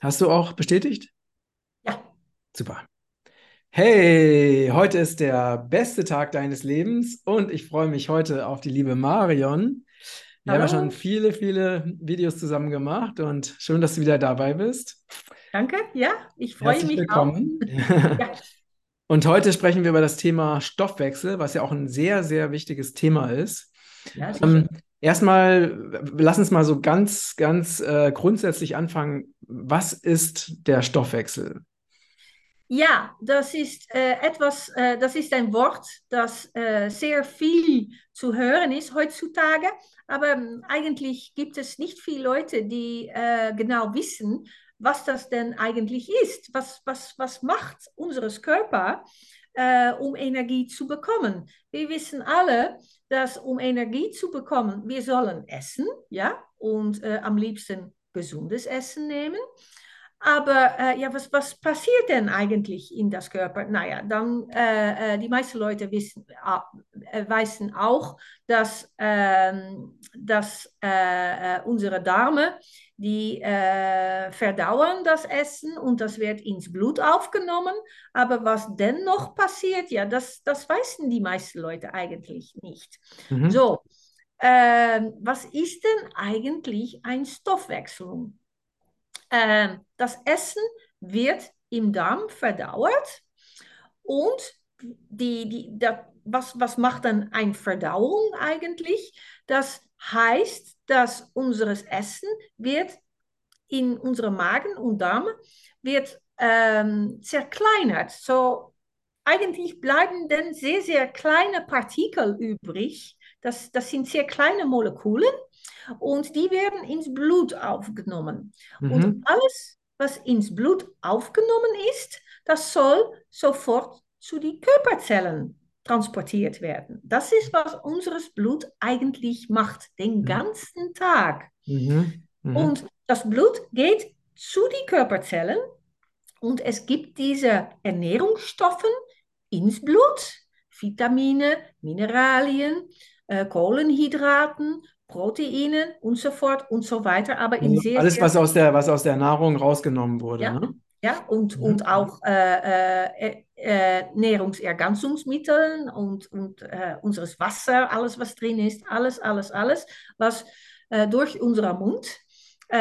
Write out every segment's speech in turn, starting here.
Hast du auch bestätigt? Ja. Super. Hey, heute ist der beste Tag deines Lebens und ich freue mich heute auf die liebe Marion. Wir haben ja schon Hallo. viele, viele Videos zusammen gemacht und schön, dass du wieder dabei bist. Danke. Ja, ich freue Herzlich mich auch. willkommen. Ja, Und heute sprechen wir über das Thema Stoffwechsel, was ja auch ein sehr, sehr wichtiges Thema ist. ja, sicher. Ähm, erstmal, lass uns mal so ganz, ganz äh, grundsätzlich anfangen. Was ist der Stoffwechsel? Ja, das ist äh, etwas, äh, das ist ein Wort, das äh, sehr viel zu hören ist heutzutage, aber ähm, eigentlich gibt es nicht viele Leute, die äh, genau wissen, was das denn eigentlich ist. Was, was, was macht unseres Körper, äh, um Energie zu bekommen? Wir wissen alle, dass um Energie zu bekommen, wir sollen essen, ja, und äh, am liebsten gesundes Essen nehmen. Aber äh, ja, was, was passiert denn eigentlich in das Körper? Naja, dann, äh, äh, die meisten Leute wissen, äh, wissen auch, dass, ähm, dass äh, äh, unsere Darme, die äh, verdauern das Essen und das wird ins Blut aufgenommen. Aber was denn noch passiert, ja, das, das wissen die meisten Leute eigentlich nicht. Mhm. So, ähm, was ist denn eigentlich ein Stoffwechsel? Ähm, das Essen wird im Darm verdauert und die, die, da, was, was macht dann eine Verdauung eigentlich? Das heißt, dass unser Essen wird in unserem Magen und Darm wird ähm, zerkleinert. So eigentlich bleiben dann sehr, sehr kleine Partikel übrig. Das, das sind sehr kleine Moleküle und die werden ins Blut aufgenommen. Und Mhm. alles, was ins Blut aufgenommen ist, das soll sofort zu den Körperzellen transportiert werden. Das ist, was unser Blut eigentlich macht, den Mhm. ganzen Tag. Mhm. Mhm. Und das Blut geht zu den Körperzellen und es gibt diese Ernährungsstoffe ins Blut, Vitamine, Mineralien, äh, Kohlenhydraten, Proteine und so fort und so weiter, aber in Also sehr, alles, was aus der, was aus der Nahrung rausgenommen wurde, ja, ne? Ja, und, Mhm. und auch äh, äh, äh, Nahrungsergänzungsmittel und, und äh, unseres Wasser, alles, was drin ist, alles, alles, alles, was äh, durch unseren Mund äh,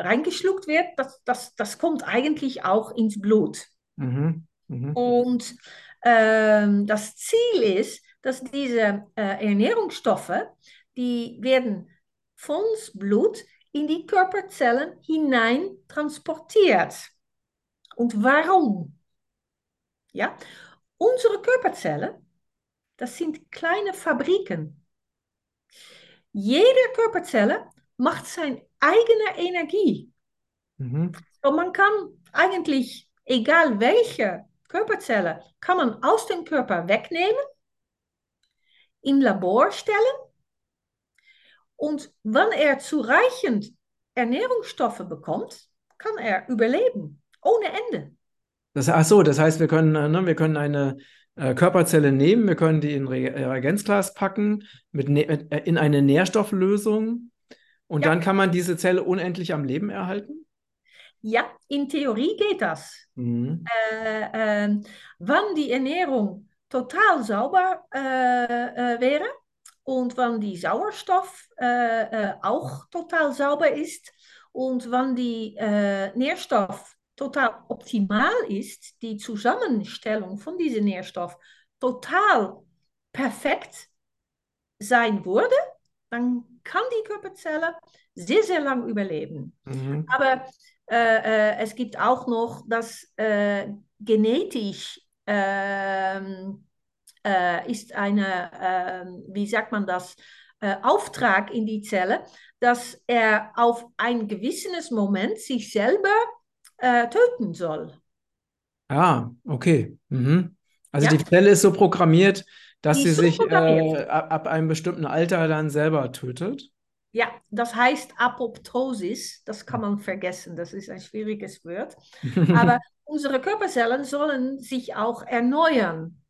reingeschluckt wird, das, das, das kommt eigentlich auch ins Blut. Mhm. Mhm. Und ähm, das Ziel ist, dass diese äh, Ernährungsstoffe, die werden von Blut in die Körperzellen hinein transportiert. Und warum? Ja, unsere Körperzellen, das sind kleine Fabriken. Jede Körperzelle macht seine eigene Energie. Mhm. So man kann eigentlich, egal welche Körperzelle, kann man aus dem Körper wegnehmen, im Labor stellen und wenn er zureichend Ernährungsstoffe bekommt, kann er überleben, ohne Ende. Das, ach so, das heißt, wir können, äh, ne, wir können eine äh, Körperzelle nehmen, wir können die in Re Reagenzglas packen, mit, mit, äh, in eine Nährstofflösung und Ja. dann kann man diese Zelle unendlich am Leben erhalten? Ja, in Theorie geht das. Mhm. Äh, ähm, wenn die Ernährung total sauber äh, äh, wäre und wenn die Sauerstoff äh, äh, auch total sauber ist und wenn die äh, Nährstoff total optimal ist, die Zusammenstellung von diesem Nährstoff total perfekt sein würde, dann kann die Körperzelle sehr, sehr lang überleben. Mhm. Aber äh, äh, es gibt auch noch, dass äh, genetisch ähm, äh, ist eine, ähm, wie sagt man das, äh, Auftrag in die Zelle, dass er auf ein gewisses Moment sich selber äh, töten soll. Ah, okay. Mhm. Also Ja, die Zelle ist so programmiert, dass die sie sich äh, ab, ab einem bestimmten Alter dann selber tötet. Ja, das heißt Apoptosis, das kann man vergessen, das ist ein schwieriges Wort. Aber unsere Körperzellen sollen sich auch erneuern.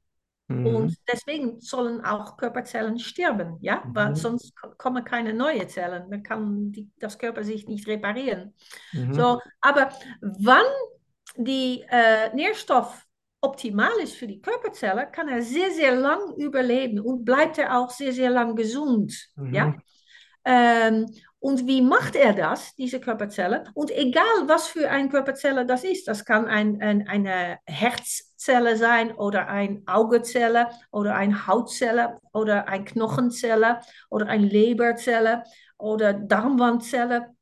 Mhm. Und deswegen sollen auch Körperzellen sterben, ja, weil Mhm. sonst ko- kommen keine neuen Zellen. Dann kann die, das Körper sich nicht reparieren. Mhm. So, aber wann die äh, Nährstoff optimal ist für die Körperzelle, kann er sehr, sehr lang überleben und bleibt er auch sehr, sehr lang gesund. Mhm. Ja? Ähm, und wie macht er das, diese Körperzelle? Und egal, was für eine Körperzelle das ist, das kann ein, ein, eine Herzzelle sein oder eine Augezelle oder eine Hautzelle oder eine Knochenzelle oder eine Leberzelle oder Darmwandzelle.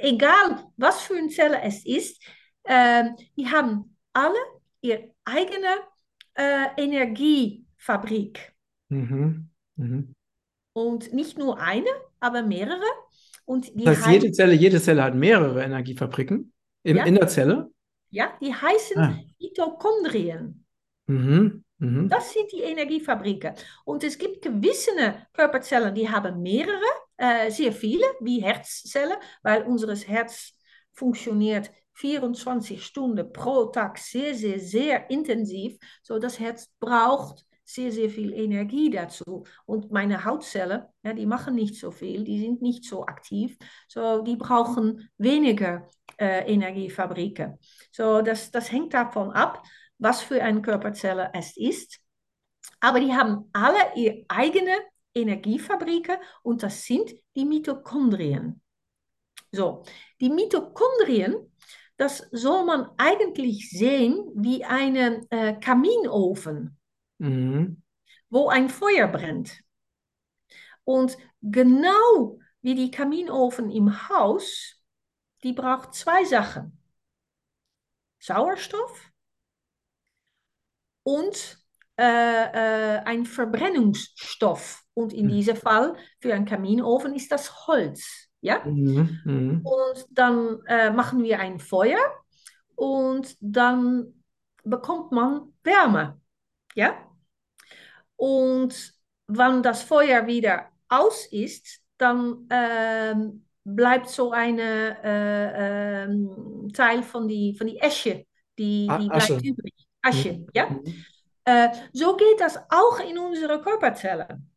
Egal, was für eine Zelle es ist, ähm, die haben alle ihre eigene äh, Energiefabrik. Mhm. Mhm. Und nicht nur eine, aber mehrere. Und die Das heißt, jede Zelle, jede Zelle hat mehrere Energiefabriken im, Ja. in der Zelle. ja, die heißen Ah. Mitochondrien. Mhm. Mhm. Das sind die Energiefabriken. Und es gibt gewisse Körperzellen, die haben mehrere, äh, sehr viele, wie Herzzellen, weil unser Herz funktioniert 24 Stunden pro Tag sehr, sehr, sehr intensiv. So das Herz braucht sehr, sehr viel Energie dazu. Und meine Hautzellen, ja, die machen nicht so viel, die sind nicht so aktiv. So, die brauchen weniger äh, Energiefabriken. So, das, das hängt davon ab, was für eine Körperzelle es ist. Aber die haben alle ihre eigene Energiefabriken und das sind die Mitochondrien. So, die Mitochondrien, das soll man eigentlich sehen wie einen äh, Kaminofen, Mhm. wo ein Feuer brennt. Und genau wie die Kaminofen im Haus, die braucht zwei Sachen. Sauerstoff und äh, äh, ein Verbrennungsstoff. Und in Mhm. diesem Fall für einen Kaminofen ist das Holz. Ja? Mhm. Mhm. Und dann äh, machen wir ein Feuer und dann bekommt man Wärme. Ja? Und wenn das Feuer wieder aus ist, dann ähm, bleibt so ein äh, ähm, Teil von die, von die Asche, die, A- die Asche. bleibt übrig. Asche, Mhm. ja? Äh, so geht das auch in unseren Körperzellen.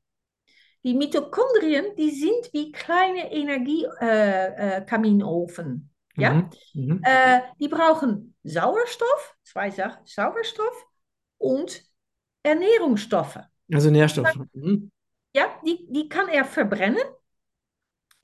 Die Mitochondrien, die sind wie kleine Energiekaminofen. Äh, ja? Mhm. Die brauchen Sauerstoff, zwei Sachen, Sauerstoff und Ernährungsstoffe. Also Nährstoffe. Mhm. Ja, die, die kann er verbrennen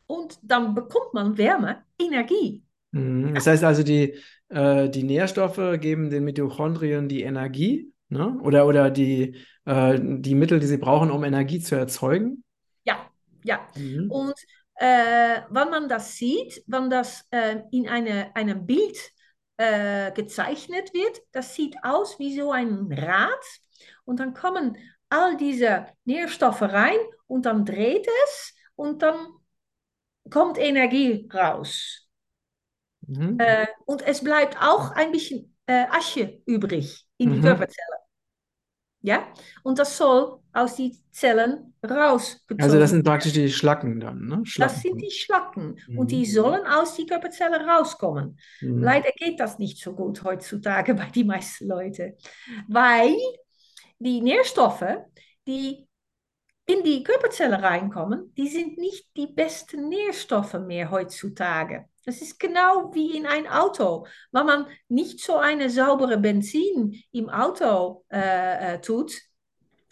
und dann bekommt man Wärme, Energie. Mhm. Das heißt also, die, äh, die Nährstoffe geben den Mitochondrien die Energie, ne? Oder, oder die, äh, die Mittel, die sie brauchen, um Energie zu erzeugen. Ja, ja. Mhm. Und äh, wenn man das sieht, wenn das äh, in eine, einem Bild äh, gezeichnet wird, das sieht aus wie so ein Rad und dann kommen all diese Nährstoffe rein und dann dreht es und dann kommt Energie raus. Mhm. Äh, und es bleibt auch ein bisschen äh, Asche übrig in die Mhm. Körperzelle. Ja, und das soll aus den Zellen rausgezogen Also das sind praktisch die Schlacken dann, ne? Das Schlacken. sind die Schlacken und die Mhm. sollen aus die Körperzelle rauskommen. Mhm. Leider geht das nicht so gut heutzutage bei die meisten Leute, weil die Nährstoffe, die in die Körperzelle reinkommen, die sind nicht die besten Nährstoffe mehr heutzutage. Das ist genau wie in ein Auto. Wenn man nicht so eine saubere Benzin im Auto äh, äh, tut,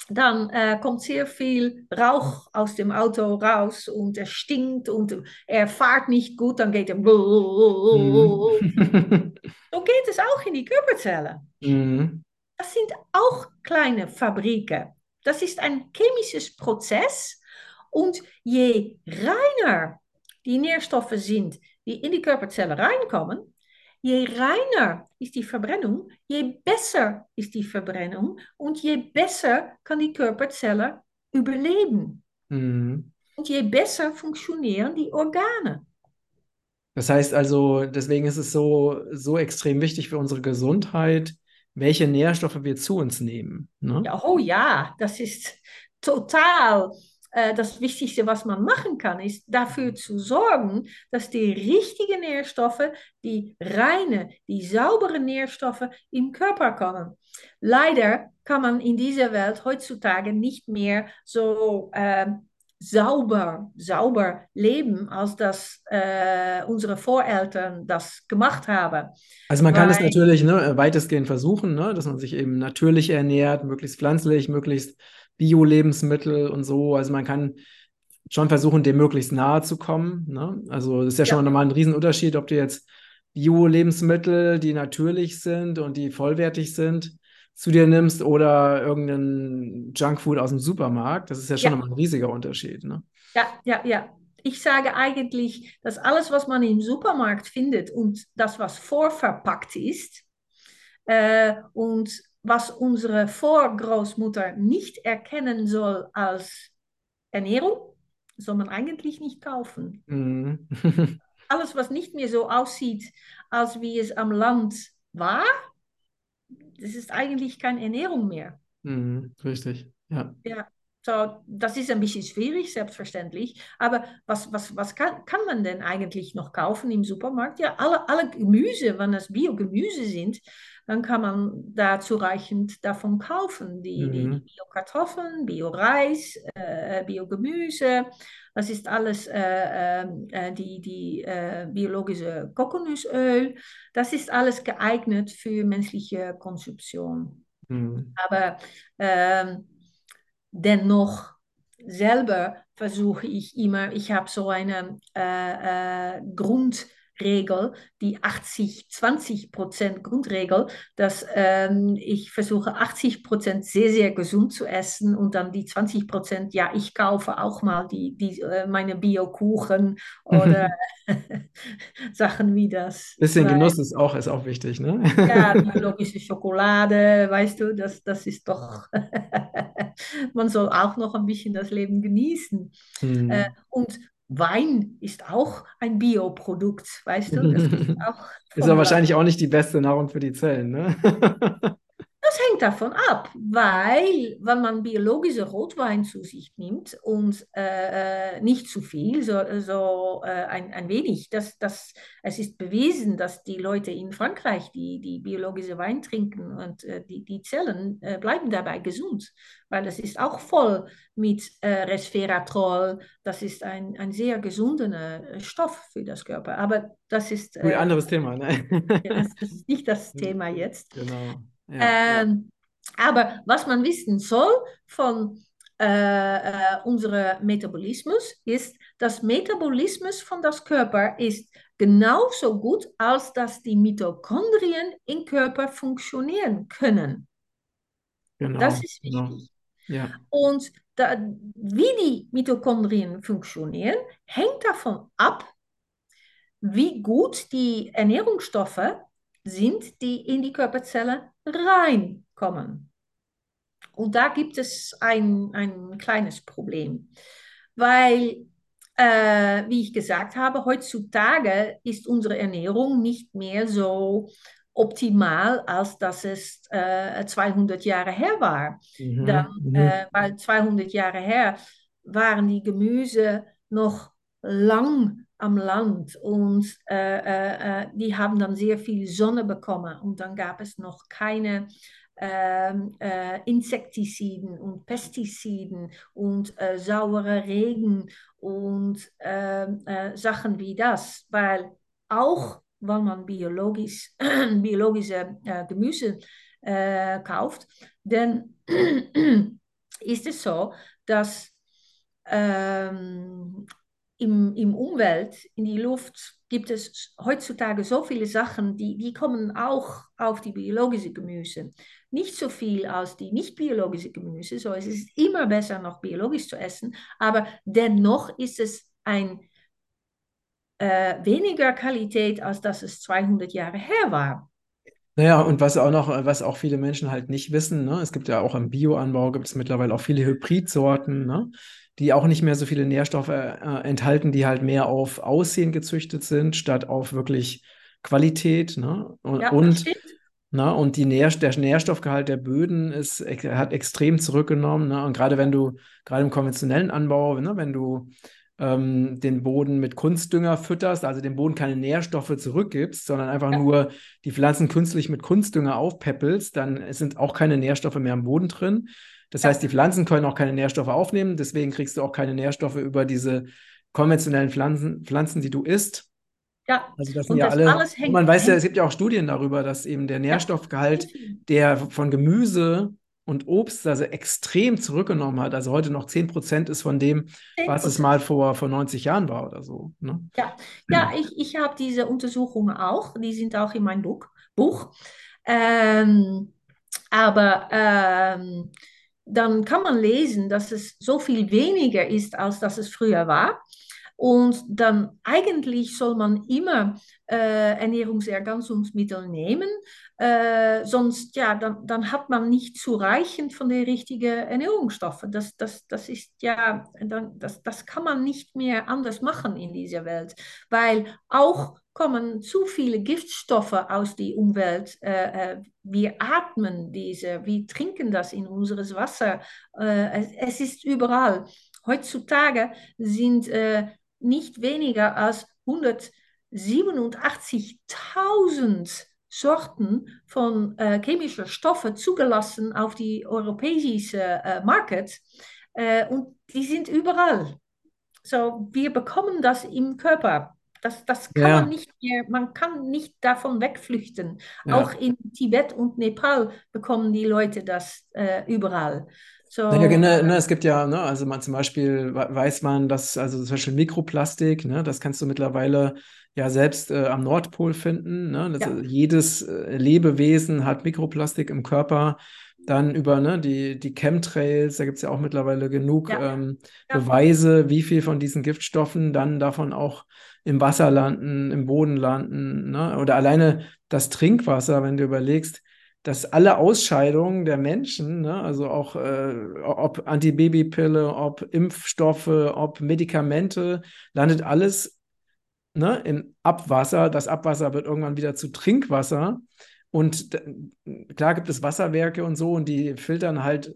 dann äh, kommt sehr viel Rauch aus dem Auto raus und er stinkt und er fährt nicht gut, dann geht er. Mhm. So geht es auch in die Körperzelle. Mhm. Das sind auch kleine Fabriken. Das ist ein chemisches Prozess und je reiner die Nährstoffe sind, die in die Körperzelle reinkommen, je reiner ist die Verbrennung, je besser ist die Verbrennung und je besser kann die Körperzelle überleben. Mhm. Und je besser funktionieren die Organe. Das heißt also, deswegen ist es so, so extrem wichtig für unsere Gesundheit, welche Nährstoffe wir zu uns nehmen. Ne? Ja, oh ja, das ist total äh, das Wichtigste, was man machen kann, ist dafür zu sorgen, dass die richtigen Nährstoffe, die reine, die sauberen Nährstoffe im Körper kommen. Leider kann man in dieser Welt heutzutage nicht mehr so äh, sauber, sauber leben, als dass äh, unsere Voreltern das gemacht haben. Also man kann es natürlich ne, weitestgehend versuchen, ne, dass man sich eben natürlich ernährt, möglichst pflanzlich, möglichst Bio-Lebensmittel und so. Also man kann schon versuchen, dem möglichst nahe zu kommen. Ne? Also das ist ja, ja. schon nochmal ein Riesenunterschied, ob du jetzt Bio-Lebensmittel, die natürlich sind und die vollwertig sind, zu dir nimmst oder irgendein Junkfood aus dem Supermarkt. Das ist ja schon ja. ein riesiger Unterschied. Ne? Ja, ja, ja. Ich sage eigentlich, dass alles, was man im Supermarkt findet und das, was vorverpackt ist äh, und was unsere Vorgroßmutter nicht erkennen soll als Ernährung, soll man eigentlich nicht kaufen. Mhm. alles, was nicht mehr so aussieht, als wie es am Land war, das ist eigentlich keine Ernährung mehr. Mhm, richtig, ja. Ja, so, das ist ein bisschen schwierig, selbstverständlich. Aber was, was, was kann, kann man denn eigentlich noch kaufen im Supermarkt? Ja, alle, alle Gemüse, wenn das Biogemüse sind, dann kann man da zureichend davon kaufen. Die, mhm. die Bio-Kartoffeln, Bio-Reis, äh, Biogemüse, das ist alles äh, ähm, äh, die, die äh, biologische Kokosnussöl. Das ist alles geeignet für menschliche Konsumption. Mhm. Aber ähm, dennoch selber versuche ich immer, ich habe so eine äh, äh, Grund Regel, die 80-20% Grundregel, dass ähm, ich versuche 80% sehr, sehr gesund zu essen und dann die 20%, ja, ich kaufe auch mal die, die, äh, meine Bio-Kuchen oder Sachen wie das. Bisschen Weil, Genuss ist auch, ist auch wichtig, ne? ja, biologische Schokolade, weißt du, das, das ist doch, man soll auch noch ein bisschen das Leben genießen. Hm. Äh, und Wein ist auch ein Bioprodukt, weißt du? Das ist, auch ist ja wahrscheinlich auch nicht die beste Nahrung für die Zellen, ne? Das hängt davon ab, weil wenn man biologische Rotwein zu sich nimmt und äh, äh, nicht zu viel, so, so äh, ein, ein wenig, das, das, es ist bewiesen, dass die Leute in Frankreich, die, die biologische Wein trinken und äh, die, die Zellen äh, bleiben dabei gesund, weil es ist auch voll mit äh, Resveratrol, das ist ein, ein sehr gesunder Stoff für das Körper, aber das ist... ein anderes Thema, ne? das, das ist nicht das Thema jetzt. Genau. Ja, ähm, ja. Aber was man wissen soll von äh, äh, unserem Metabolismus ist, dass Metabolismus von das Körper ist genauso gut, als dass die Mitochondrien im Körper funktionieren können. Genau, das ist genau. wichtig. Genau. Ja. Und da, wie die Mitochondrien funktionieren, hängt davon ab, wie gut die Ernährungsstoffe sind, die in die Körperzelle reinkommen. Und da gibt es ein, ein kleines Problem, weil, äh, wie ich gesagt habe, heutzutage ist unsere Ernährung nicht mehr so optimal, als dass es äh, 200 Jahre her war. Mhm. Dann, mhm. äh, weil 200 Jahre her waren die Gemüse noch lang am Land und äh, äh, äh, die haben dann sehr viel Sonne bekommen und dann gab es noch keine ähm, äh, Insektiziden und Pestiziden und äh, saure Regen und ähm, äh, Sachen wie das, weil auch wenn man biologisch, biologische Gemüse kauft, dann ist es so, dass ähm, im, im Umwelt, in die Luft, gibt es heutzutage so viele Sachen, die, die kommen auch auf die biologische Gemüse. Nicht so viel als die nicht biologische Gemüse, so es ist immer besser noch biologisch zu essen, aber dennoch ist es ein äh, weniger Qualität, als dass es 200 Jahre her war. Naja, und was auch noch, was auch viele Menschen halt nicht wissen, ne? es gibt ja auch im Bioanbau, gibt es mittlerweile auch viele Hybridsorten, ne? die auch nicht mehr so viele Nährstoffe äh, enthalten, die halt mehr auf Aussehen gezüchtet sind, statt auf wirklich Qualität. Ne? Und, ja, und Na, und die Nähr der Nährstoffgehalt der Böden ist, hat extrem zurückgenommen. Ne? Und gerade wenn du, gerade im konventionellen Anbau, ne, wenn du ähm, den Boden mit Kunstdünger fütterst, also dem Boden keine Nährstoffe zurückgibst, sondern einfach ja. nur die Pflanzen künstlich mit Kunstdünger aufpäppelst, dann sind auch keine Nährstoffe mehr am Boden drin. Das ja. heißt, die Pflanzen können auch keine Nährstoffe aufnehmen, deswegen kriegst du auch keine Nährstoffe über diese konventionellen Pflanzen, Pflanzen die du isst. Ja, also das sind ja das alle. Hängt, man weiß ja, es gibt ja auch Studien darüber, dass eben der Nährstoffgehalt der von Gemüse und Obst also extrem zurückgenommen hat. Also heute noch 10 Prozent ist von dem, 10%. was es mal vor, vor 90 Jahren war oder so. Ne? Ja, ja ich, ich habe diese Untersuchungen auch. Die sind auch in meinem Buch. Buch. Ähm, aber ähm, dann kann man lesen, dass es so viel weniger ist, als dass es früher war. Und dann eigentlich soll man immer äh, Ernährungsergänzungsmittel nehmen, äh, sonst ja, dann, dann hat man nicht zureichend von den richtigen Ernährungsstoffen. Das, das, das ist ja, dann, das, das kann man nicht mehr anders machen in dieser Welt, weil auch kommen zu viele Giftstoffe aus der Umwelt. Äh, äh wir atmen diese, wir trinken das in unseres Wasser. Äh, es, ist überall. Heutzutage sind nicht weniger als 187.000 Sorten von äh, chemischen Stoffen zugelassen auf die europäische äh, Market äh, und die sind überall. So, wir bekommen das im Körper. Das, das kann ja. man nicht mehr, man kann nicht davon wegflüchten. Ja. Auch in Tibet und Nepal bekommen die Leute das äh, überall. So. Naja, genau, ne, es gibt ja, ne, also man zum Beispiel weiß man, dass, also zum Beispiel Mikroplastik, ne, das kannst du mittlerweile ja selbst äh, am Nordpol finden. Ne? Das, ja. Jedes äh, Lebewesen hat Mikroplastik im Körper. Dann über ne, die, die Chemtrails, da gibt es ja auch mittlerweile genug ja. Ähm, ja. Beweise, wie viel von diesen Giftstoffen dann davon auch im Wasser landen, im Boden landen. Ne? Oder alleine das Trinkwasser, wenn du überlegst, dass alle Ausscheidungen der Menschen, ne, also auch äh, ob Antibabypille, ob Impfstoffe, ob Medikamente, landet alles ne, im Abwasser. Das Abwasser wird irgendwann wieder zu Trinkwasser. Und klar gibt es Wasserwerke und so, und die filtern halt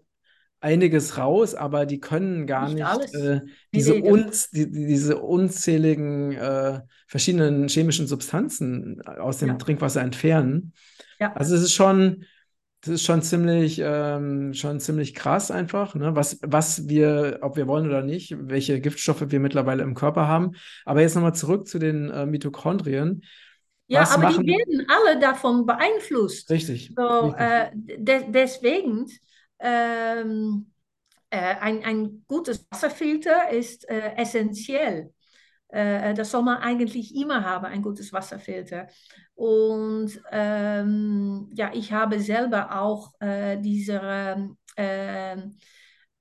einiges raus, aber die können gar nicht, nicht äh, diese, uns, die, diese unzähligen äh, verschiedenen chemischen Substanzen aus dem ja. Trinkwasser entfernen. Ja. Also es ist schon, das ist schon ziemlich, ähm, schon ziemlich krass einfach, ne? was, was wir, ob wir wollen oder nicht, welche Giftstoffe wir mittlerweile im Körper haben. Aber jetzt nochmal zurück zu den äh, Mitochondrien. Ja, was aber machen... die werden alle davon beeinflusst. Richtig. So, richtig. Äh, de deswegen ähm, äh, ein, ein gutes Wasserfilter ist äh, essentiell. Äh, das soll man eigentlich immer haben, ein gutes Wasserfilter. Und ähm, ja, ich habe selber auch äh, diese,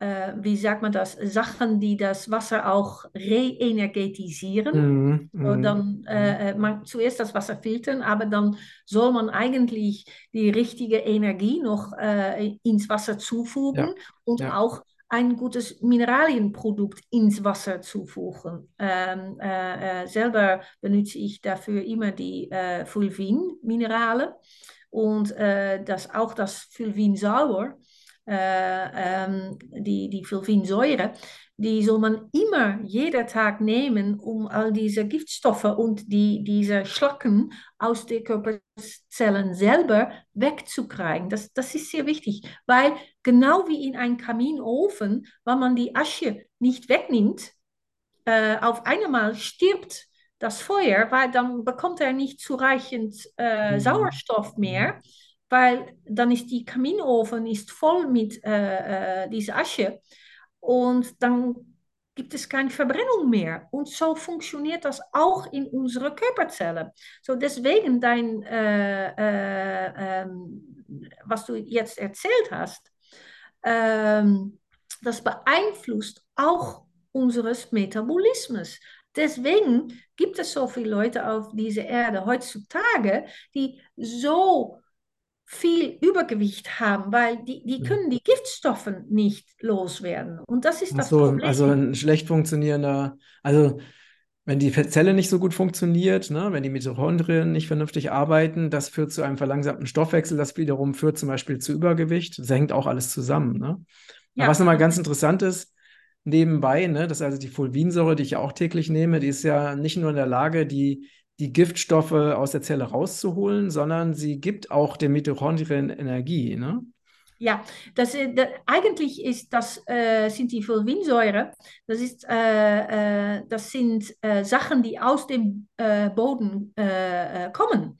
äh, wie sagt man das, Sachen, die das Wasser auch reenergetisieren. Mhm, so, dann mhm. äh, äh, man zuerst das Wasser filtern, aber dann soll man eigentlich die richtige Energie noch äh, ins Wasser zufügen ja, und ja. auch ein gutes Mineralienprodukt ins Wasser zufügen. Ähm, äh, äh, selber benutze ich dafür immer die Fulvin-Minerale und das, auch das Fulvinsauer, äh, ähm, die, die Fulvinsäure, die soll man immer, jeder Tag nehmen, um all diese Giftstoffe und die, diese Schlacken aus den Körperzellen selber wegzukriegen. Das, das ist sehr wichtig, weil genau wie in einem Kaminofen, wenn man die Asche nicht wegnimmt, äh, auf einmal stirbt das Feuer, weil dann bekommt er nicht zureichend äh, mhm. Sauerstoff mehr, weil dann ist die Kaminofen ist voll mit äh, äh dieser Asche und dann gibt es keine Verbrennung mehr. Und so funktioniert das auch in unseren Körperzellen. So deswegen dein, äh, äh, ähm, was du jetzt erzählt hast, ähm, das beeinflusst auch unseres Metabolismus. Deswegen gibt es so viele Leute auf dieser Erde heutzutage, die so viel Übergewicht haben, weil die, die können die Giftstoffe nicht loswerden. Und das ist das so, Problem. Also ein schlecht funktionierender, also wenn die Zelle nicht so gut funktioniert, ne, wenn die Mitochondrien nicht vernünftig arbeiten, das führt zu einem verlangsamten Stoffwechsel, das wiederum führt zum Beispiel zu Übergewicht. Das hängt auch alles zusammen. Ne? Ja. Was nochmal ganz interessant ist, nebenbei, ne, das ist also die Fulvinsäure, die ich auch täglich nehme, die ist ja nicht nur in der Lage, die, die Giftstoffe aus der Zelle rauszuholen, sondern sie gibt auch den Mitochondrien Energie. Ne? Ja, das, äh, das, eigentlich ist das, äh, sind die Fulvinsäure, das, äh, äh, das sind äh, Sachen, die aus dem äh, Boden kommen.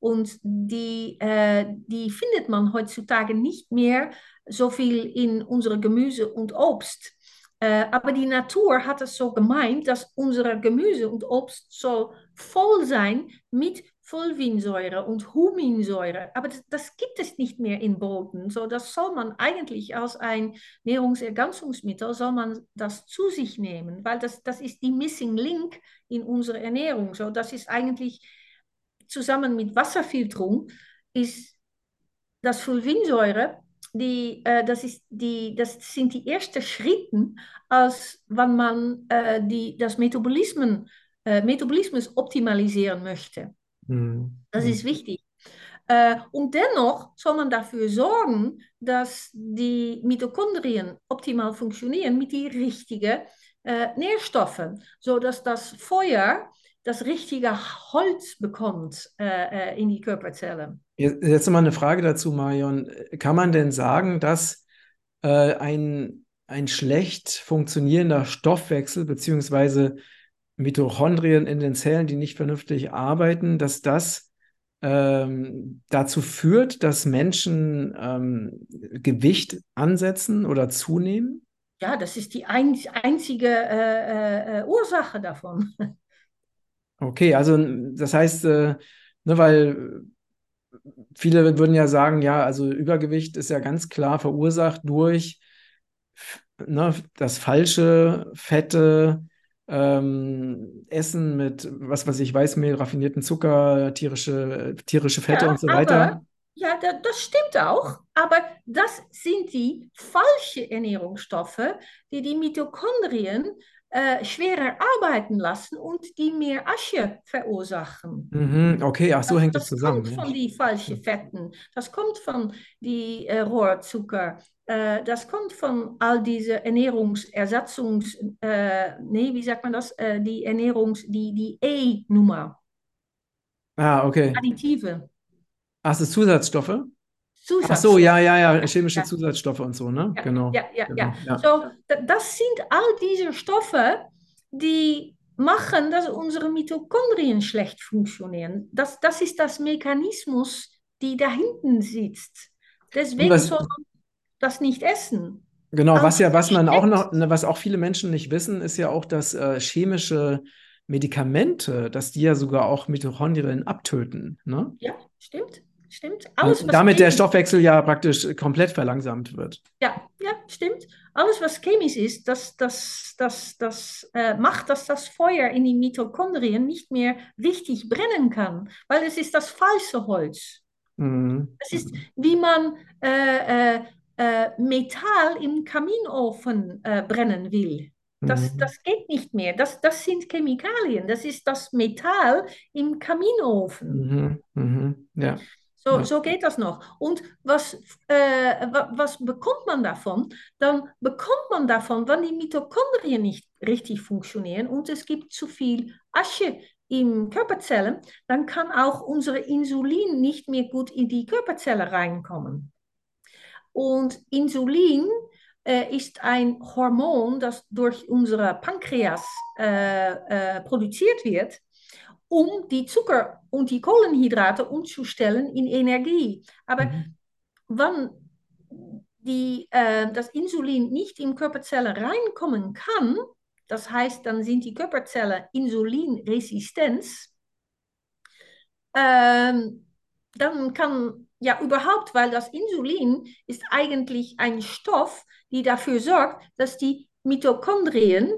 Und die, die findet man heutzutage nicht mehr so viel in unsere Gemüse und Obst. aber die Natur hat es so gemeint, dass unsere Gemüse und Obst so voll sein mit Fulvinsäure und Huminsäure, aber das, das, gibt es nicht mehr in Broten. So, das soll man eigentlich als ein Nahrungsergänzungsmittel, soll man das zu sich nehmen, weil das, das ist die Missing Link in unserer Ernährung. So, das ist eigentlich zusammen mit Wasserfilterung ist das Fulvinsäure, die, äh, das, ist die, das sind die ersten Schritte, als wenn man äh, die, das Metabolismus, äh, Metabolismus optimalisieren möchte. Mhm. Das ist wichtig. Äh, und dennoch soll man dafür sorgen, dass die Mitochondrien optimal funktionieren mit den richtigen äh, Nährstoffen, sodass das Feuer das richtige Holz bekommt äh, in die Körperzellen. Jetzt mal eine Frage dazu, Marion. Kann man denn sagen, dass ein, ein schlecht funktionierender Stoffwechsel beziehungsweise Mitochondrien in den Zellen, die nicht vernünftig arbeiten, dass das ähm, dazu führt, dass Menschen ähm, Gewicht ansetzen oder zunehmen? Ja, das ist die ein, einzige äh, äh, Ursache davon. Okay, also das heißt, äh, ne, weil viele würden ja sagen, ja, also Übergewicht ist ja ganz klar verursacht durch ne, das falsche, fette, ähm, Essen mit, was weiß ich, Weißmehl, raffinierten Zucker, tierische, tierische Fette ja, und so weiter. Aber, ja, das stimmt auch, aber das sind die falschen Ernährungsstoffe, die die Mitochondrien äh, schwerer arbeiten lassen und die mehr Asche verursachen. Mhm, okay, ach so das, hängt das, das zusammen. Das kommt von den falschen Fetten, das kommt von den äh, Rohrzucker, äh, das kommt von all diese Ernährungsersatzungs, äh, nee, wie sagt man das, äh, die Ernährungs, die, die E-Nummer. Ah, okay. Additive. Ach, das Zusatzstoffe? Zusatzstoffe. Ach so, ja, ja, ja, chemische ja. Zusatzstoffe und so, ne? Ja, genau. Ja, ja, genau. ja. So, das sind all diese Stoffe, die machen, dass unsere Mitochondrien schlecht funktionieren. Das, das ist das Mechanismus, die da hinten sitzt. Deswegen soll man das nicht essen. Genau, was ja, was man auch noch, ne, was auch viele Menschen nicht wissen, ist ja auch, dass äh, chemische Medikamente, dass die ja sogar auch Mitochondrien abtöten. Ne? Ja, stimmt. Stimmt. Alles, damit der Stoffwechsel ja praktisch komplett verlangsamt wird. Ja, ja, stimmt. Alles, was chemisch ist, das, das, das, das äh, macht, dass das Feuer in den Mitochondrien nicht mehr richtig brennen kann, weil es ist das falsche Holz. Mhm. Es ist, wie man äh, äh, äh, Metall im Kaminofen äh, brennen will. Das, mhm. das geht nicht mehr. Das, das sind Chemikalien. Das ist das Metall im Kaminofen. Mhm. Mhm. Ja. So, ja. so geht das noch. Und was, äh, was bekommt man davon? Dann bekommt man davon, wenn die Mitochondrien nicht richtig funktionieren und es gibt zu viel Asche in Körperzellen, dann kann auch unser Insulin nicht mehr gut in die Körperzelle reinkommen. Und Insulin äh, ist ein Hormon, das durch unsere Pankreas äh, äh, produziert wird, um die Zucker und die Kohlenhydrate umzustellen in Energie. Aber mhm. wenn die, äh, das Insulin nicht in Körperzellen reinkommen kann, das heißt, dann sind die Körperzellen insulinresistent, ähm, dann kann ja, überhaupt, weil das Insulin ist eigentlich ein Stoff, die dafür sorgt, dass die Mitochondrien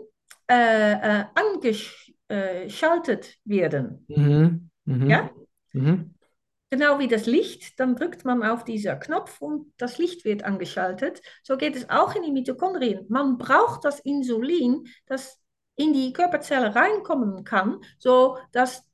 äh, äh, angeschaltet werden. Mhm. Mhm. Ja? Mhm. Genau wie das Licht, dann drückt man auf diesen Knopf und das Licht wird angeschaltet. So geht es auch in die Mitochondrien. Man braucht das Insulin, das in die Körperzelle reinkommen kann, so dass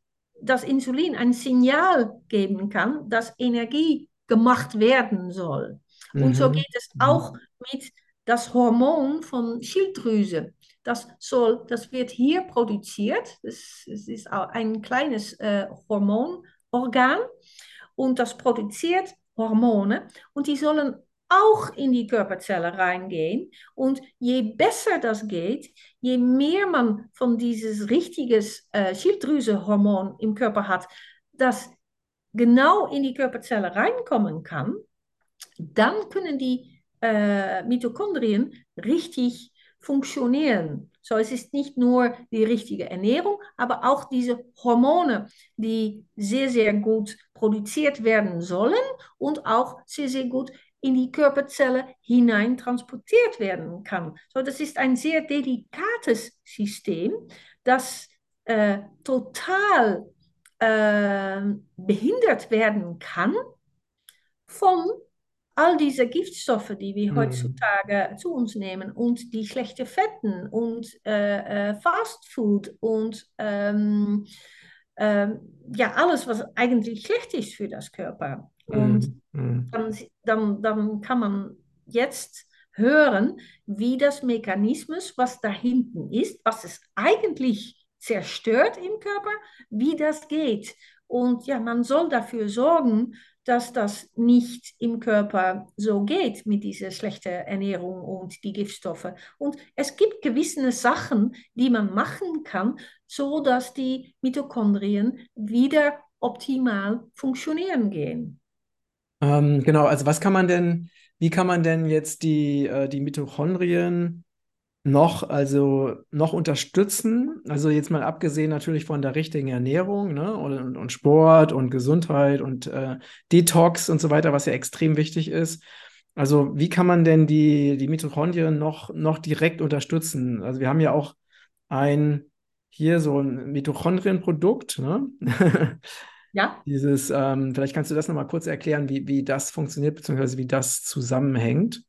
das Insulin ein Signal geben kann, dass Energie gemacht werden soll. Mhm. Und so mhm. geht es auch mit das Hormon von Schilddrüse. Das, soll, das wird hier produziert. Das, das ist ein kleines äh, Hormonorgan und das produziert Hormone und die sollen auch in die Körperzelle reingehen. Und je besser das geht, je mehr man von dieses richtiges äh, Schilddrüsehormon im Körper hat, das genau in die Körperzelle reinkommen kann, dann können die äh, Mitochondrien richtig funktionieren. So, es ist nicht nur die richtige Ernährung, aber auch diese Hormone, die sehr, sehr gut produziert werden sollen und auch sehr, sehr gut in die Körperzelle hinein transportiert werden kann. So, das ist ein sehr delikates System, das äh, total äh, behindert werden kann von all diese Giftstoffe, die wir mhm. heutzutage zu uns nehmen und die schlechten Fetten und äh, äh, Fastfood und ähm, ähm, ja, alles, was eigentlich schlecht ist für das Körper. Und mhm. dann, dann, dann kann man jetzt hören, wie das Mechanismus, was da hinten ist, was es eigentlich zerstört im Körper, wie das geht. Und ja, man soll dafür sorgen, dass das nicht im Körper so geht mit dieser schlechten Ernährung und die Giftstoffe. Und es gibt gewisse Sachen, die man machen kann, so dass die Mitochondrien wieder optimal funktionieren gehen. Ähm, genau, also was kann man denn, wie kann man denn jetzt die, äh, die Mitochondrien noch, also noch unterstützen. Also jetzt mal abgesehen natürlich von der richtigen Ernährung ne? und, und Sport und Gesundheit und äh, Detox und so weiter, was ja extrem wichtig ist. Also wie kann man denn die, die Mitochondrien noch, noch direkt unterstützen? Also wir haben ja auch ein hier so ein Mitochondrienprodukt. Ne? Ja. Dieses, ähm, vielleicht kannst du das nochmal kurz erklären, wie, wie das funktioniert, beziehungsweise wie das zusammenhängt.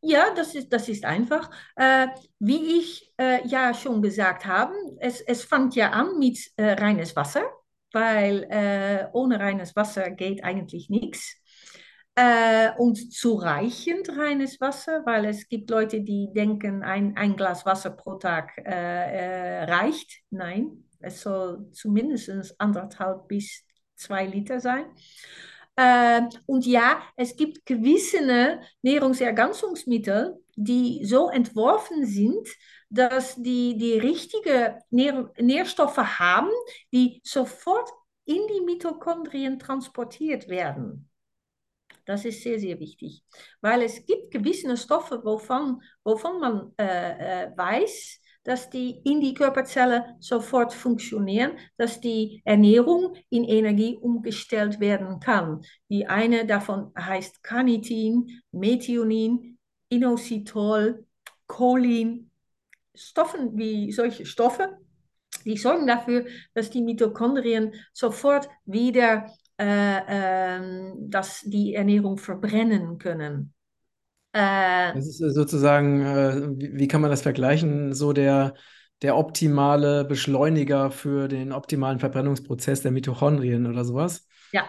Ja, das ist, das ist einfach. Äh, wie ich äh, ja schon gesagt habe, es, es fängt ja an mit äh, reines Wasser, weil äh, ohne reines Wasser geht eigentlich nichts. Äh, und zureichend reines Wasser, weil es gibt Leute, die denken, ein, ein Glas Wasser pro Tag äh, reicht. Nein, es soll zumindest anderthalb bis zwei Liter sein. Äh, und ja, es gibt gewisse Nahrungsergänzungsmittel, die so entworfen sind, dass die die richtigen Nähr Nährstoffe haben, die sofort in die Mitochondrien transportiert werden. Das ist sehr, sehr wichtig, weil es gibt gewisse Stoffe, wovon, wovon man äh, äh, weiß, dass die in die Körperzelle sofort funktionieren, dass die Ernährung in Energie umgestellt werden kann. Die eine davon heißt Carnitin, Methionin, Inositol, Cholin, Stoffen wie solche Stoffe, die sorgen dafür, dass die Mitochondrien sofort wieder äh, äh, dass die Ernährung verbrennen können. Äh, das ist sozusagen, äh, wie, kann man das vergleichen? So der, der optimale Beschleuniger für den optimalen Verbrennungsprozess der Mitochondrien oder sowas. Ja,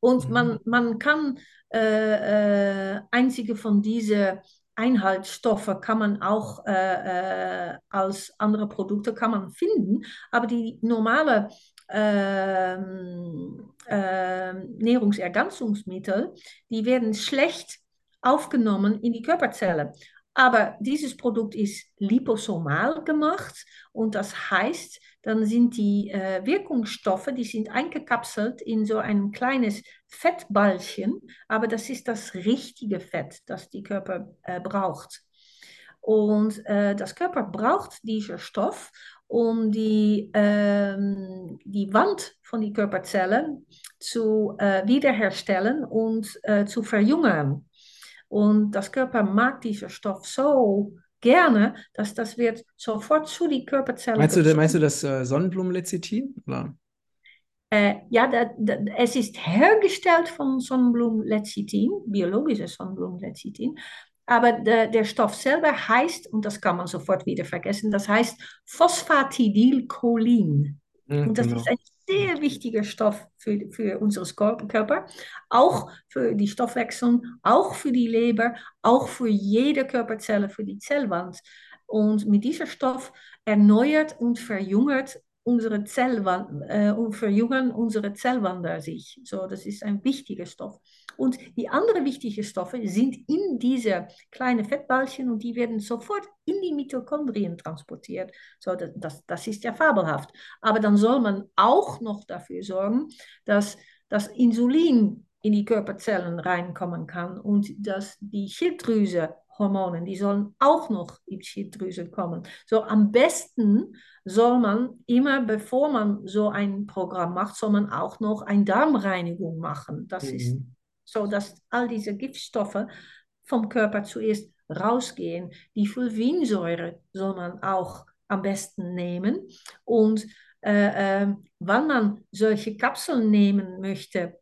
und mhm. man, man kann äh, äh einzige von diesen Einhaltsstoffe kann man auch äh, äh, als andere Produkte kann man finden, aber die normale ähm, äh, Nahrungsergänzungsmittel, die werden schlecht aufgenommen in die Körperzelle. Aber dieses Produkt ist liposomal gemacht und das heißt, dann sind die äh, Wirkungsstoffe, die sind eingekapselt in so ein kleines Fettballchen, aber das ist das richtige Fett, das die Körper äh, braucht. Und äh, das Körper braucht diesen Stoff, um die, ähm, die Wand von den Körperzellen zu äh, wiederherstellen und äh, zu verjüngen. Und das Körper mag diesen Stoff so gerne, dass das wird sofort zu die Körperzellen. Meinst du, meinst du das äh, Sonnenblumenlecithin? Äh, ja, da, da, es ist hergestellt von Sonnenblumenlecithin, biologisches Sonnenblumenlecithin. aber der, der Stoff selber heißt, und das kann man sofort wieder vergessen, das heißt Phosphatidylcholin. Mhm, und das genau. ist ein sehr wichtiger Stoff für, für unseren Körper, auch für die Stoffwechsel, auch für die Leber, auch für jede Körperzelle, für die Zellwand. Und mit diesem Stoff erneuert und verjüngert unsere Zellwand, äh, verjüngen unsere Zellwände sich. So, das ist ein wichtiger Stoff. Und die anderen wichtigen Stoffe sind in diese kleinen Fettballchen und die werden sofort in die Mitochondrien transportiert. So, das, das, das ist ja fabelhaft. Aber dann soll man auch noch dafür sorgen, dass das Insulin in die Körperzellen reinkommen kann und dass die Schilddrüse Hormonen, die sollen auch noch in die Schilddrüse kommen. So am besten soll man immer, bevor man so ein Programm macht, soll man auch noch eine Darmreinigung machen. Das Mhm. ist so, dass all diese Giftstoffe vom Körper zuerst rausgehen. Die Fulvinsäure soll man auch am besten nehmen. Und äh, äh, wann man solche Kapseln nehmen möchte,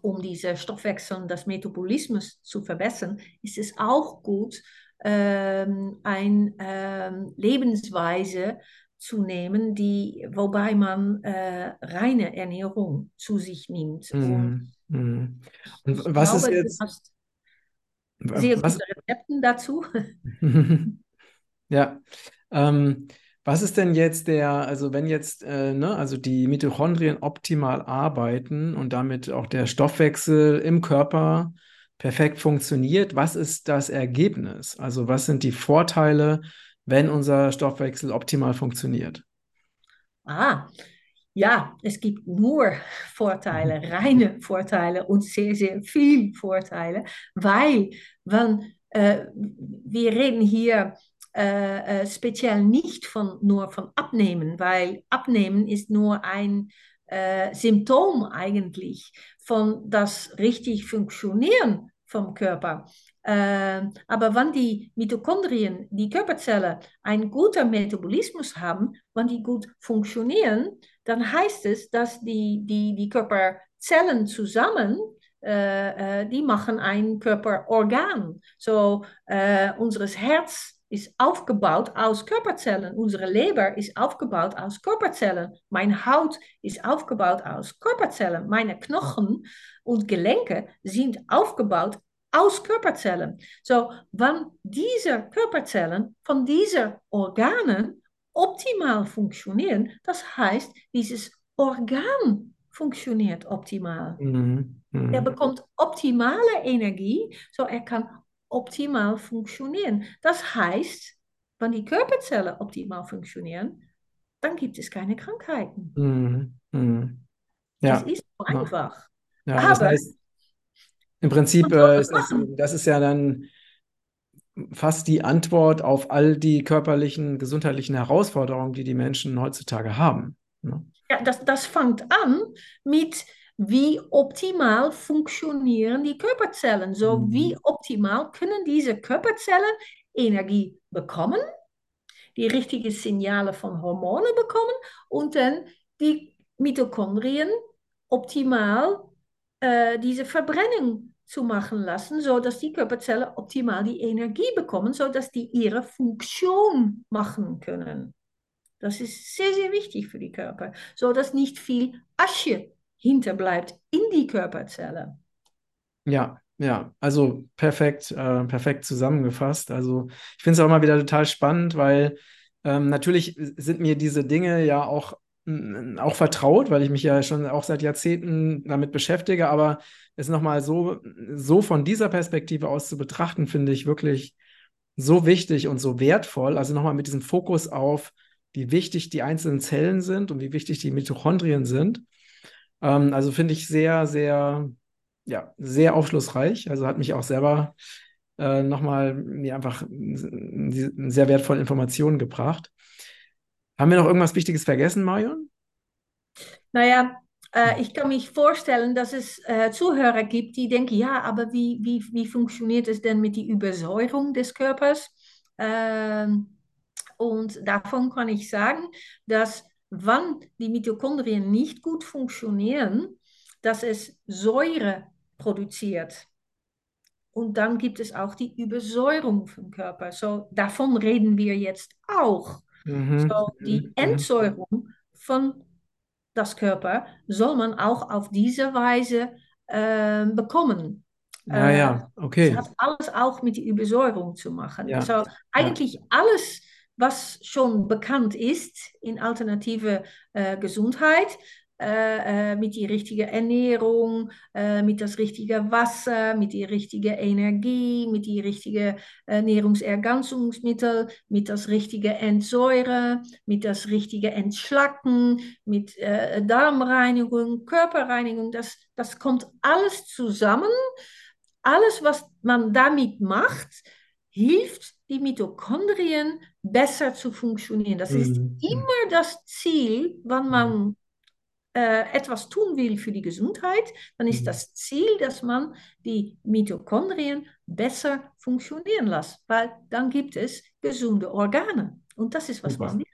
um diese Stoffwechsel und das Metabolismus zu verbessern, ist es auch gut, ähm, eine ähm, Lebensweise zu nehmen, die, wobei man äh, reine Ernährung zu sich nimmt. Und Mhm. Und ich was ist glaube, du jetzt, sehr was, gute Rezepte dazu. ja, ähm, was ist denn jetzt der, also wenn jetzt, äh, ne, also die Mitochondrien optimal arbeiten und damit auch der Stoffwechsel im Körper perfekt funktioniert, was ist das Ergebnis? Also was sind die Vorteile, wenn unser Stoffwechsel optimal funktioniert? Ah, ja, es gibt nur Vorteile, reine Vorteile und sehr, sehr viel Vorteile, weil wenn, äh, wir reden hier äh, äh, speziell nicht von, nur von Abnehmen, weil Abnehmen ist nur ein äh, Symptom eigentlich von das richtig Funktionieren vom Körper. Äh, aber wenn die Mitochondrien, die Körperzellen, einen guten Metabolismus haben, wenn die gut funktionieren, dann heißt es, dass die, die, die Körperzellen zusammen äh, äh, die machen ein Körperorgan. So, äh, unseres Herz ist aufgebaut aus Körperzellen. Unsere Leber ist aufgebaut aus Körperzellen. Meine Haut ist aufgebaut aus Körperzellen. Meine Knochen und Gelenke sind aufgebaut aus Körperzellen. So, wenn diese Körperzellen von diesen Organen optimal funktionieren, das heißt, dieses Organ funktioniert optimal. Mhm. Er Mhm. bekommt optimale Energie, so er kann optimal funktionieren. Das heißt, wenn die Körperzellen optimal funktionieren, dann gibt es keine Krankheiten. Mhm. Es Ja, ist so ja, einfach. ja, das Aber heißt, im Prinzip äh, das ist das, das ist ja dann fast die Antwort auf all die körperlichen, gesundheitlichen Herausforderungen, die die Menschen heutzutage haben. Ne? Ja, das, das fängt an mit, wie optimal funktionieren die Körperzellen. So, wie Mhm. optimal können diese Körperzellen Energie bekommen, die richtigen Signale von Hormonen bekommen und dann die Mitochondrien optimal äh, diese Verbrennung zu machen lassen, sodass die Körperzellen optimal die Energie bekommen, sodass die ihre Funktion machen können. Das ist sehr, sehr wichtig für die Körper, sodass nicht viel Asche hinterbleibt in die Körperzelle. Ja, ja, also perfekt, äh, perfekt zusammengefasst. Also ich finde es auch immer wieder total spannend, weil ähm, natürlich sind mir diese Dinge ja auch, mm, auch vertraut, weil ich mich ja schon auch seit Jahrzehnten damit beschäftige, aber es nochmal so, so von dieser Perspektive aus zu betrachten, finde ich wirklich so wichtig und so wertvoll. Also nochmal mit diesem Fokus auf, wie wichtig die einzelnen Zellen sind und wie wichtig die Mitochondrien sind. Ähm, also finde ich sehr, sehr ja, sehr aufschlussreich. Also hat mich auch selber äh, nochmal mir einfach sehr wertvolle Informationen gebracht. Haben wir noch irgendwas Wichtiges vergessen, Marion? Naja, äh, ich kann mich vorstellen, dass es äh, Zuhörer gibt, die denken, ja, aber wie, wie, wie funktioniert es denn mit der Übersäuerung des Körpers? Ähm, und davon kann ich sagen, dass wenn die Mitochondrien nicht gut funktionieren, dass es Säure produziert. Und dann gibt es auch die Übersäuerung vom Körper. So, davon reden wir jetzt auch. Mhm. So, die Mhm. Entsäuerung von das Körper soll man auch auf diese Weise äh, bekommen. Ja, Äh, ja, es okay. hat alles auch mit der Übersäuerung zu machen. Ja, Also ja. eigentlich alles, was schon bekannt ist in alternative äh, Gesundheit, äh, äh, mit die richtige Ernährung, äh, mit das richtige Wasser, mit die richtige Energie, mit die richtige Ernährungsergänzungsmittel, mit das richtige Entsäure, mit das richtige Entschlacken, mit äh, Darmreinigung, Körperreinigung, das, das kommt alles zusammen. Alles, was man damit macht, hilft die Mitochondrien besser zu funktionieren. Das ist Mhm. immer das Ziel, wenn Mhm. man äh, etwas tun will für die Gesundheit, dann ist Mhm. das Ziel, dass man die Mitochondrien besser funktionieren lässt, weil dann gibt es gesunde Organe. Und das ist, was Super. man will.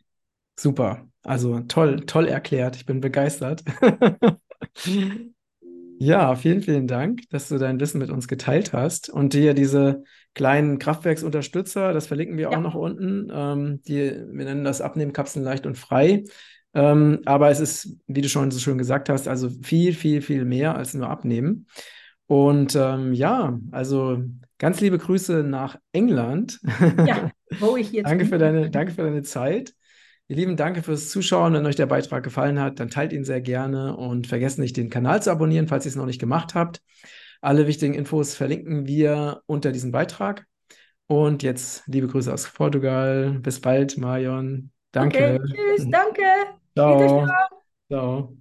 Super. Also toll, toll erklärt. Ich bin begeistert. Ja, vielen, vielen Dank, dass du dein Wissen mit uns geteilt hast und dir diese kleinen Kraftwerksunterstützer, das verlinken wir auch Ja. noch unten. Ähm, die, wir nennen das Abnehmkapseln leicht und frei. Ähm, aber es ist, wie du schon so schön gesagt hast, also viel, viel, viel mehr als nur abnehmen. Und ähm, ja, also ganz liebe Grüße nach England. Ja, wo ich jetzt Danke für deine, danke für deine Zeit. Ihr Lieben, danke fürs Zuschauen. Wenn euch der Beitrag gefallen hat, dann teilt ihn sehr gerne und vergesst nicht, den Kanal zu abonnieren, falls ihr es noch nicht gemacht habt. Alle wichtigen Infos verlinken wir unter diesem Beitrag. Und jetzt liebe Grüße aus Portugal. Bis bald, Marion. Okay, Danke. tschüss, danke. Ciao. Ciao.